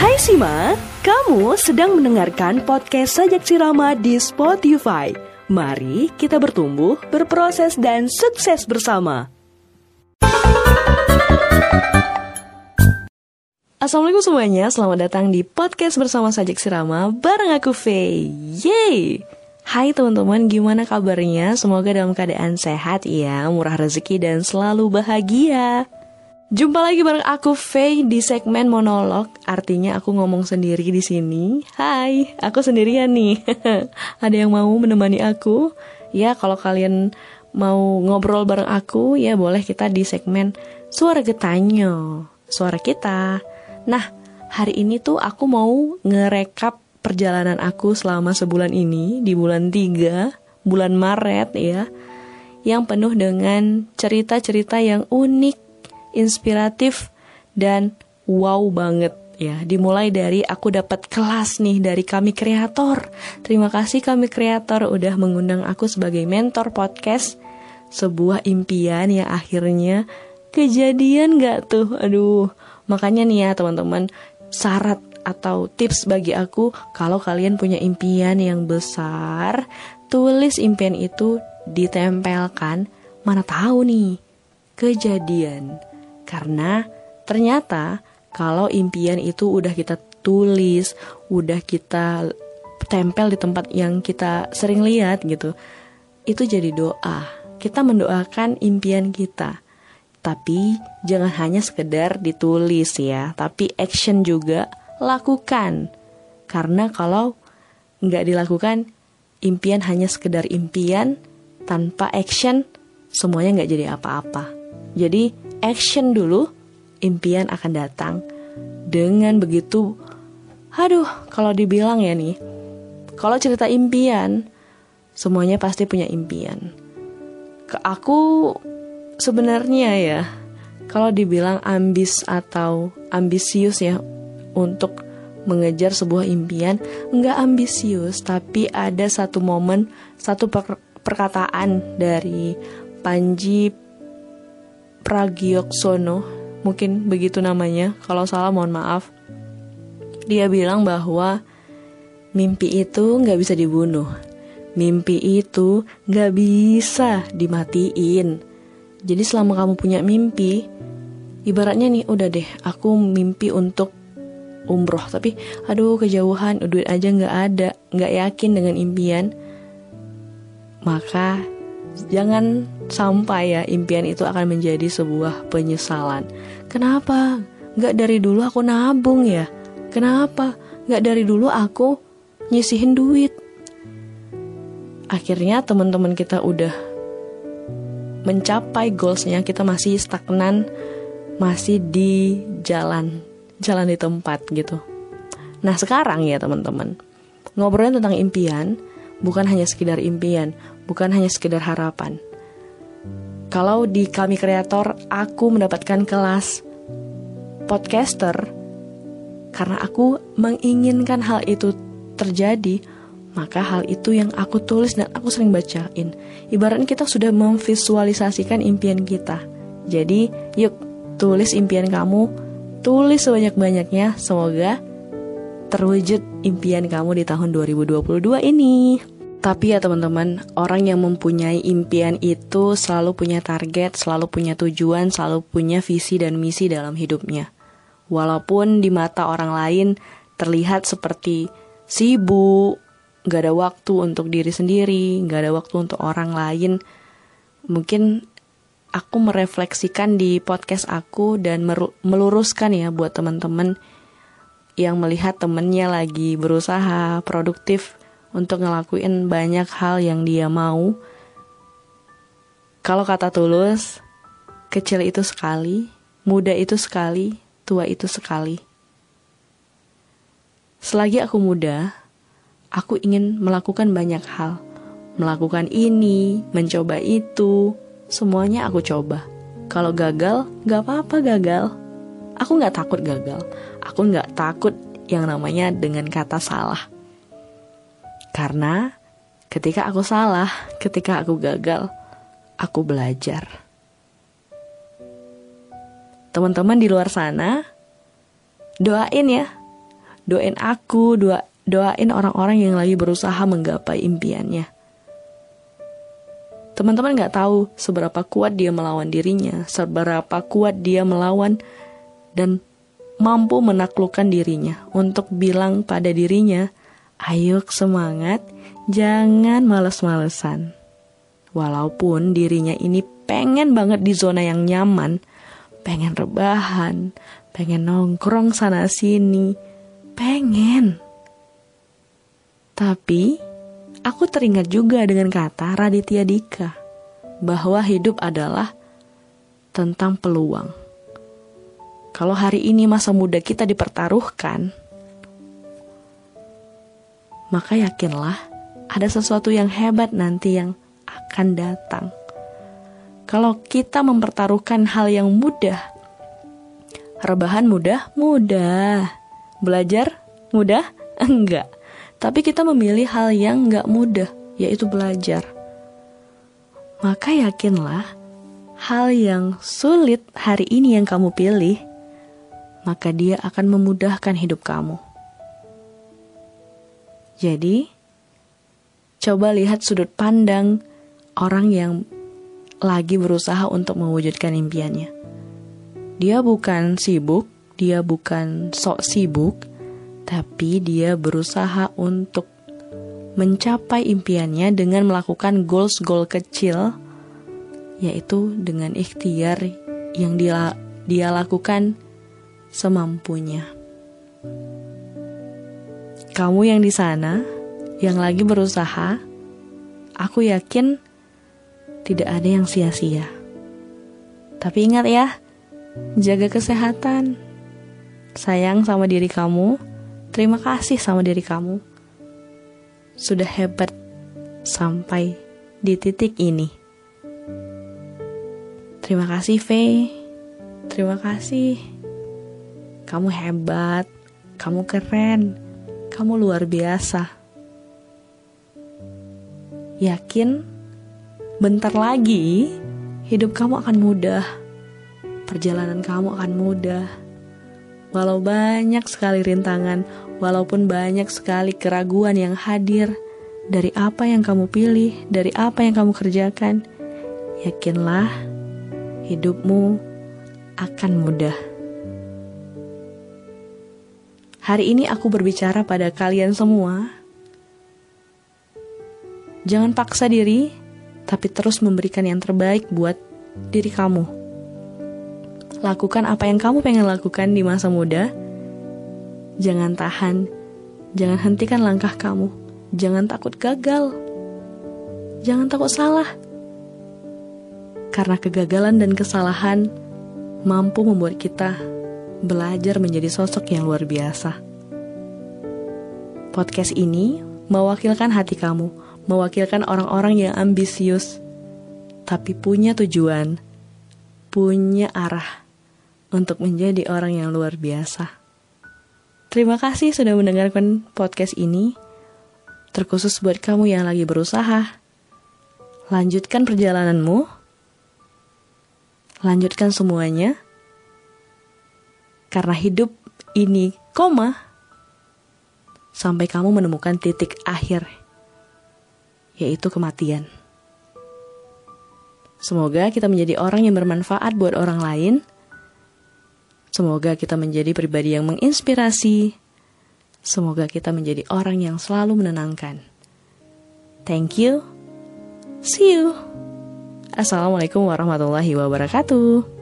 Hai Sima, kamu sedang mendengarkan podcast Sajak Sirama di Spotify. Mari kita bertumbuh, berproses, dan sukses bersama. Assalamualaikum semuanya, selamat datang di podcast bersama Sajak Sirama bareng aku Faye. Yeay! Hai teman-teman, gimana kabarnya? Semoga dalam keadaan sehat ya, murah rezeki dan selalu bahagia. Jumpa lagi bareng aku Faye di segmen monolog. Artinya aku ngomong sendiri di sini. Hai, aku sendirian nih. Ada yang mau menemani aku? Ya, kalau kalian mau ngobrol bareng aku, ya boleh kita di segmen suara getanyo. Suara kita. Nah, hari ini tuh aku mau ngerekap perjalanan aku selama sebulan ini di bulan 3, bulan Maret ya. Yang penuh dengan cerita-cerita yang unik, inspiratif dan wow banget ya. Dimulai dari aku dapat kelas nih dari kami kreator. Terima kasih kami kreator udah mengundang aku sebagai mentor podcast. Sebuah impian yang akhirnya kejadian gak tuh? Aduh, Makanya nih ya teman-teman, syarat atau tips bagi aku kalau kalian punya impian yang besar, tulis impian itu ditempelkan mana tahu nih kejadian. Karena ternyata kalau impian itu udah kita tulis, udah kita tempel di tempat yang kita sering lihat gitu, itu jadi doa. Kita mendoakan impian kita. Tapi jangan hanya sekedar ditulis ya, tapi action juga lakukan. Karena kalau nggak dilakukan, impian hanya sekedar impian tanpa action, semuanya nggak jadi apa-apa. Jadi action dulu, impian akan datang. Dengan begitu, aduh, kalau dibilang ya nih, kalau cerita impian, semuanya pasti punya impian. Ke aku sebenarnya ya kalau dibilang ambis atau ambisius ya untuk mengejar sebuah impian nggak ambisius tapi ada satu momen satu per perkataan dari Panji Pragioksono mungkin begitu namanya kalau salah mohon maaf. Dia bilang bahwa mimpi itu nggak bisa dibunuh. Mimpi itu nggak bisa dimatiin. Jadi selama kamu punya mimpi, ibaratnya nih udah deh, aku mimpi untuk umroh, tapi aduh kejauhan, duit aja nggak ada, nggak yakin dengan impian, maka jangan sampai ya impian itu akan menjadi sebuah penyesalan. Kenapa? Nggak dari dulu aku nabung ya? Kenapa? Nggak dari dulu aku nyisihin duit? Akhirnya teman-teman kita udah mencapai goalsnya kita masih stagnan masih di jalan jalan di tempat gitu nah sekarang ya teman-teman ngobrolin tentang impian bukan hanya sekedar impian bukan hanya sekedar harapan kalau di kami kreator aku mendapatkan kelas podcaster karena aku menginginkan hal itu terjadi maka hal itu yang aku tulis dan aku sering bacain. Ibaratnya kita sudah memvisualisasikan impian kita. Jadi, yuk tulis impian kamu, tulis sebanyak-banyaknya. Semoga terwujud impian kamu di tahun 2022 ini. Tapi ya teman-teman, orang yang mempunyai impian itu selalu punya target, selalu punya tujuan, selalu punya visi dan misi dalam hidupnya. Walaupun di mata orang lain terlihat seperti sibuk, gak ada waktu untuk diri sendiri, gak ada waktu untuk orang lain. Mungkin aku merefleksikan di podcast aku dan meluruskan ya buat teman-teman yang melihat temennya lagi berusaha produktif untuk ngelakuin banyak hal yang dia mau. Kalau kata tulus, kecil itu sekali, muda itu sekali, tua itu sekali. Selagi aku muda, aku ingin melakukan banyak hal. Melakukan ini, mencoba itu, semuanya aku coba. Kalau gagal, gak apa-apa gagal. Aku gak takut gagal. Aku gak takut yang namanya dengan kata salah. Karena ketika aku salah, ketika aku gagal, aku belajar. Teman-teman di luar sana, doain ya doain aku, doa, doain orang-orang yang lagi berusaha menggapai impiannya. Teman-teman gak tahu seberapa kuat dia melawan dirinya, seberapa kuat dia melawan dan mampu menaklukkan dirinya untuk bilang pada dirinya, ayo semangat, jangan males-malesan. Walaupun dirinya ini pengen banget di zona yang nyaman, pengen rebahan, pengen nongkrong sana sini, pengen. Tapi, aku teringat juga dengan kata Raditya Dika, bahwa hidup adalah tentang peluang. Kalau hari ini masa muda kita dipertaruhkan, maka yakinlah ada sesuatu yang hebat nanti yang akan datang. Kalau kita mempertaruhkan hal yang mudah, rebahan mudah, mudah. Belajar mudah? Enggak. Tapi kita memilih hal yang enggak mudah, yaitu belajar. Maka yakinlah, hal yang sulit hari ini yang kamu pilih maka dia akan memudahkan hidup kamu. Jadi, coba lihat sudut pandang orang yang lagi berusaha untuk mewujudkan impiannya. Dia bukan sibuk, dia bukan sok sibuk, tapi dia berusaha untuk mencapai impiannya dengan melakukan goals-goal kecil, yaitu dengan ikhtiar yang dia, dia lakukan semampunya. Kamu yang di sana, yang lagi berusaha, aku yakin tidak ada yang sia-sia. Tapi ingat ya, jaga kesehatan. Sayang sama diri kamu, terima kasih sama diri kamu. Sudah hebat sampai di titik ini. Terima kasih, Faye. Terima kasih. Kamu hebat, kamu keren, kamu luar biasa. Yakin bentar lagi hidup kamu akan mudah. Perjalanan kamu akan mudah. Walau banyak sekali rintangan, walaupun banyak sekali keraguan yang hadir dari apa yang kamu pilih, dari apa yang kamu kerjakan, yakinlah hidupmu akan mudah. Hari ini aku berbicara pada kalian semua. Jangan paksa diri, tapi terus memberikan yang terbaik buat diri kamu. Lakukan apa yang kamu pengen lakukan di masa muda. Jangan tahan, jangan hentikan langkah kamu. Jangan takut gagal. Jangan takut salah. Karena kegagalan dan kesalahan mampu membuat kita belajar menjadi sosok yang luar biasa. Podcast ini mewakilkan hati kamu, mewakilkan orang-orang yang ambisius, tapi punya tujuan, punya arah untuk menjadi orang yang luar biasa. Terima kasih sudah mendengarkan podcast ini, terkhusus buat kamu yang lagi berusaha. Lanjutkan perjalananmu, lanjutkan semuanya karena hidup ini koma sampai kamu menemukan titik akhir, yaitu kematian. Semoga kita menjadi orang yang bermanfaat buat orang lain. Semoga kita menjadi pribadi yang menginspirasi. Semoga kita menjadi orang yang selalu menenangkan. Thank you. See you. Assalamualaikum warahmatullahi wabarakatuh.